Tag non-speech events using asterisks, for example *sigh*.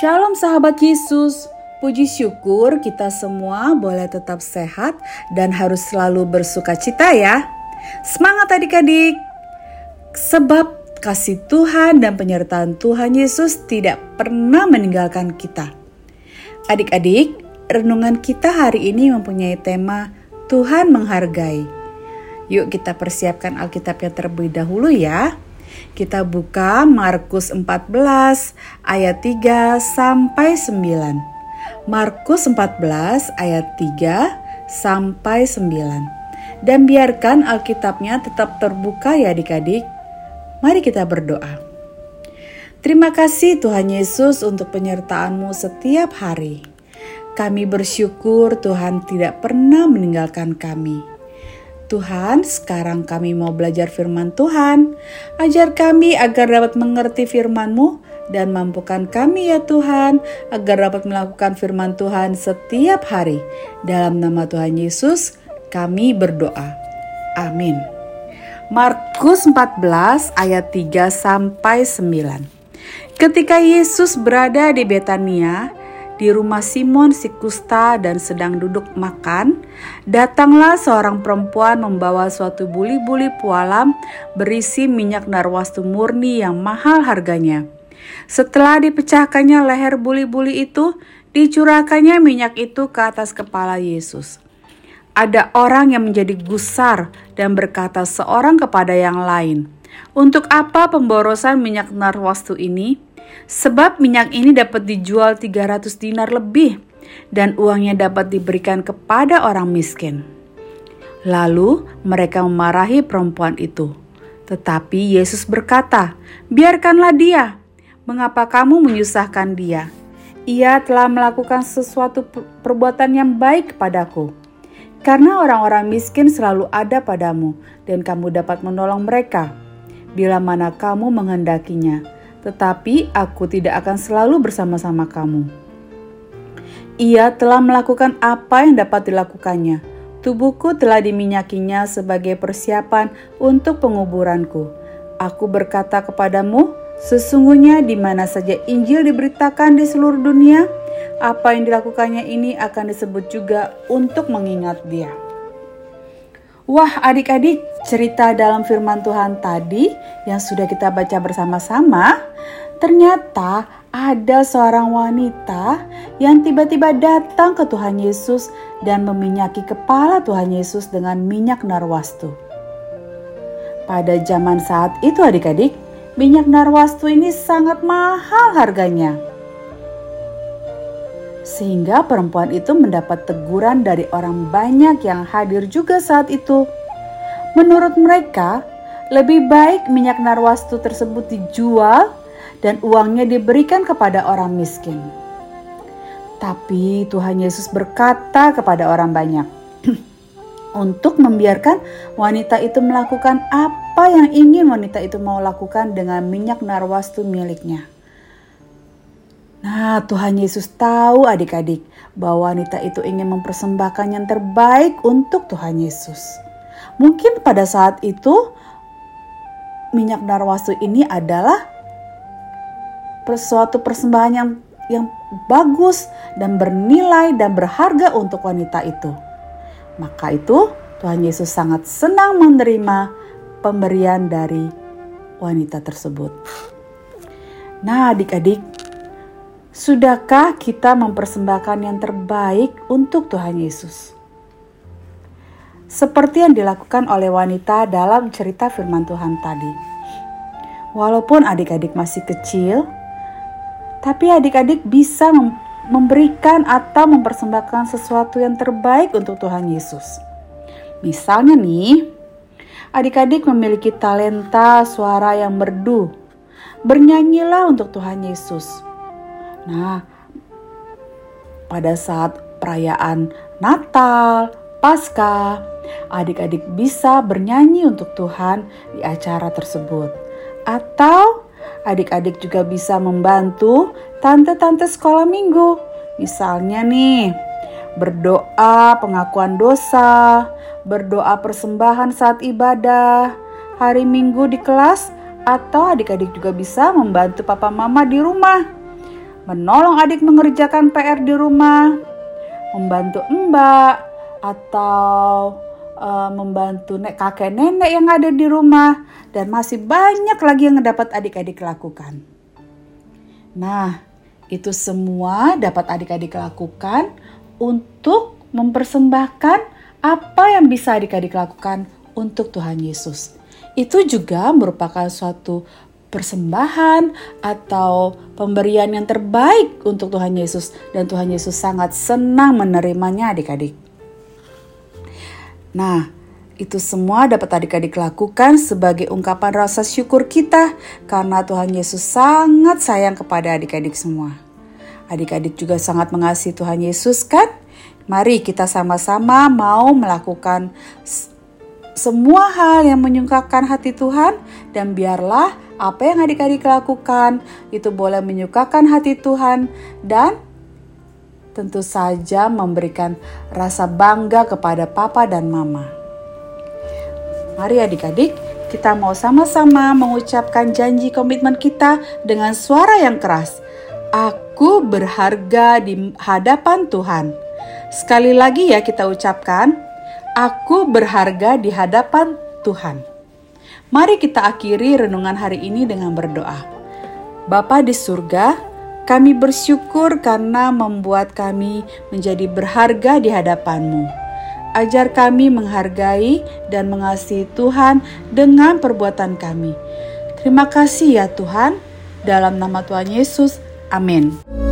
Shalom sahabat Yesus. Puji syukur kita semua boleh tetap sehat dan harus selalu bersuka cita ya. Semangat adik-adik. Sebab kasih Tuhan dan penyertaan Tuhan Yesus tidak pernah meninggalkan kita. Adik-adik, renungan kita hari ini mempunyai tema Tuhan menghargai. Yuk kita persiapkan Alkitabnya terlebih dahulu ya. Kita buka Markus 14 ayat 3 sampai 9. Markus 14 ayat 3 sampai 9. Dan biarkan Alkitabnya tetap terbuka ya adik-adik. Mari kita berdoa. Terima kasih Tuhan Yesus untuk penyertaan-Mu setiap hari. Kami bersyukur Tuhan tidak pernah meninggalkan kami. Tuhan, sekarang kami mau belajar firman Tuhan. Ajar kami agar dapat mengerti firman-Mu dan mampukan kami ya Tuhan agar dapat melakukan firman Tuhan setiap hari. Dalam nama Tuhan Yesus, kami berdoa. Amin. Markus 14 ayat 3 sampai 9. Ketika Yesus berada di Betania, di rumah Simon si kusta dan sedang duduk makan, datanglah seorang perempuan membawa suatu buli-buli pualam berisi minyak narwastu murni yang mahal harganya. Setelah dipecahkannya leher buli-buli itu, dicurahkannya minyak itu ke atas kepala Yesus. Ada orang yang menjadi gusar dan berkata seorang kepada yang lain, "Untuk apa pemborosan minyak narwastu ini?" Sebab minyak ini dapat dijual 300 dinar lebih dan uangnya dapat diberikan kepada orang miskin. Lalu mereka memarahi perempuan itu. Tetapi Yesus berkata, "Biarkanlah dia. Mengapa kamu menyusahkan dia? Ia telah melakukan sesuatu perbuatan yang baik kepadaku." Karena orang-orang miskin selalu ada padamu, dan kamu dapat menolong mereka bila mana kamu menghendakinya tetapi aku tidak akan selalu bersama-sama kamu. Ia telah melakukan apa yang dapat dilakukannya. Tubuhku telah diminyakinya sebagai persiapan untuk penguburanku. Aku berkata kepadamu, sesungguhnya di mana saja Injil diberitakan di seluruh dunia, apa yang dilakukannya ini akan disebut juga untuk mengingat dia. Wah, adik-adik, cerita dalam firman Tuhan tadi yang sudah kita baca bersama-sama, ternyata ada seorang wanita yang tiba-tiba datang ke Tuhan Yesus dan meminyaki kepala Tuhan Yesus dengan minyak narwastu. Pada zaman saat itu adik-adik, minyak narwastu ini sangat mahal harganya sehingga perempuan itu mendapat teguran dari orang banyak yang hadir juga saat itu. Menurut mereka, lebih baik minyak narwastu tersebut dijual dan uangnya diberikan kepada orang miskin. Tapi Tuhan Yesus berkata kepada orang banyak, *clears throat* untuk membiarkan wanita itu melakukan apa yang ingin wanita itu mau lakukan dengan minyak narwastu miliknya. Nah, Tuhan Yesus tahu adik-adik bahwa wanita itu ingin mempersembahkan yang terbaik untuk Tuhan Yesus. Mungkin pada saat itu minyak narwastu ini adalah suatu persembahan yang yang bagus dan bernilai dan berharga untuk wanita itu. Maka itu Tuhan Yesus sangat senang menerima pemberian dari wanita tersebut. Nah, adik-adik, Sudahkah kita mempersembahkan yang terbaik untuk Tuhan Yesus? Seperti yang dilakukan oleh wanita dalam cerita firman Tuhan tadi. Walaupun adik-adik masih kecil, tapi adik-adik bisa memberikan atau mempersembahkan sesuatu yang terbaik untuk Tuhan Yesus. Misalnya nih, adik-adik memiliki talenta suara yang merdu. Bernyanyilah untuk Tuhan Yesus Nah, pada saat perayaan Natal, Paskah, adik-adik bisa bernyanyi untuk Tuhan di acara tersebut. Atau adik-adik juga bisa membantu tante-tante sekolah minggu. Misalnya nih, berdoa pengakuan dosa, berdoa persembahan saat ibadah, hari minggu di kelas, atau adik-adik juga bisa membantu papa mama di rumah menolong adik mengerjakan PR di rumah, membantu mbak, atau uh, membantu nek kakek nenek yang ada di rumah, dan masih banyak lagi yang dapat adik-adik lakukan. Nah, itu semua dapat adik-adik lakukan untuk mempersembahkan apa yang bisa adik-adik lakukan untuk Tuhan Yesus. Itu juga merupakan suatu persembahan atau pemberian yang terbaik untuk Tuhan Yesus dan Tuhan Yesus sangat senang menerimanya adik-adik. Nah, itu semua dapat adik-adik lakukan sebagai ungkapan rasa syukur kita karena Tuhan Yesus sangat sayang kepada adik-adik semua. Adik-adik juga sangat mengasihi Tuhan Yesus kan? Mari kita sama-sama mau melakukan semua hal yang menyukakan hati Tuhan dan biarlah apa yang adik-adik lakukan itu boleh menyukakan hati Tuhan dan tentu saja memberikan rasa bangga kepada papa dan mama. Mari adik-adik, kita mau sama-sama mengucapkan janji komitmen kita dengan suara yang keras. Aku berharga di hadapan Tuhan. Sekali lagi ya kita ucapkan, Aku berharga di hadapan Tuhan. Mari kita akhiri renungan hari ini dengan berdoa. Bapa di surga, kami bersyukur karena membuat kami menjadi berharga di hadapan-Mu. Ajar kami menghargai dan mengasihi Tuhan dengan perbuatan kami. Terima kasih ya Tuhan, dalam nama Tuhan Yesus. Amin.